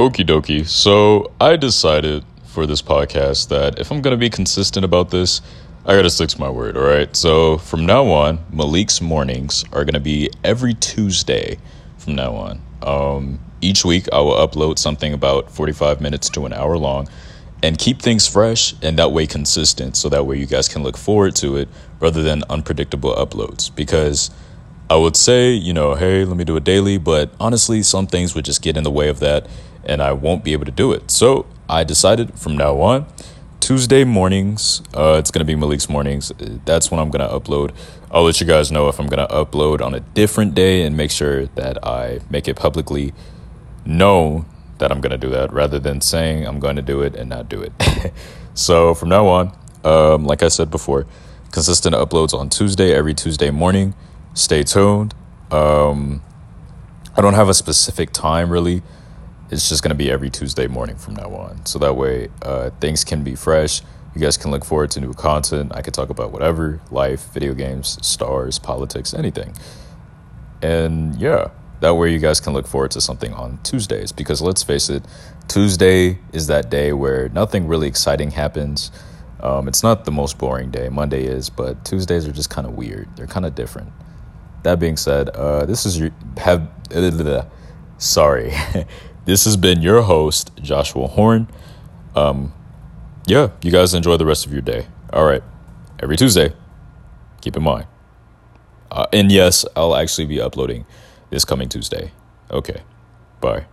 Okie dokie. So I decided for this podcast that if I'm going to be consistent about this, I got to stick to my word, all right? So from now on, Malik's mornings are going to be every Tuesday from now on. Um, each week, I will upload something about 45 minutes to an hour long and keep things fresh and that way consistent so that way you guys can look forward to it rather than unpredictable uploads because I would say, you know, hey, let me do it daily, but honestly, some things would just get in the way of that and I won't be able to do it. So I decided from now on, Tuesday mornings, uh, it's going to be Malik's mornings. That's when I'm going to upload. I'll let you guys know if I'm going to upload on a different day and make sure that I make it publicly known that I'm going to do that rather than saying I'm going to do it and not do it. so from now on, um, like I said before, consistent uploads on Tuesday, every Tuesday morning. Stay tuned. Um, I don't have a specific time really. It's just going to be every Tuesday morning from now on. So that way, uh, things can be fresh. You guys can look forward to new content. I could talk about whatever life, video games, stars, politics, anything. And yeah, that way you guys can look forward to something on Tuesdays because let's face it, Tuesday is that day where nothing really exciting happens. Um, it's not the most boring day. Monday is, but Tuesdays are just kind of weird. They're kind of different. That being said, uh, this is your have. Sorry, this has been your host Joshua Horn. Um, yeah, you guys enjoy the rest of your day. All right, every Tuesday. Keep in mind. Uh, and yes, I'll actually be uploading this coming Tuesday. Okay. Bye.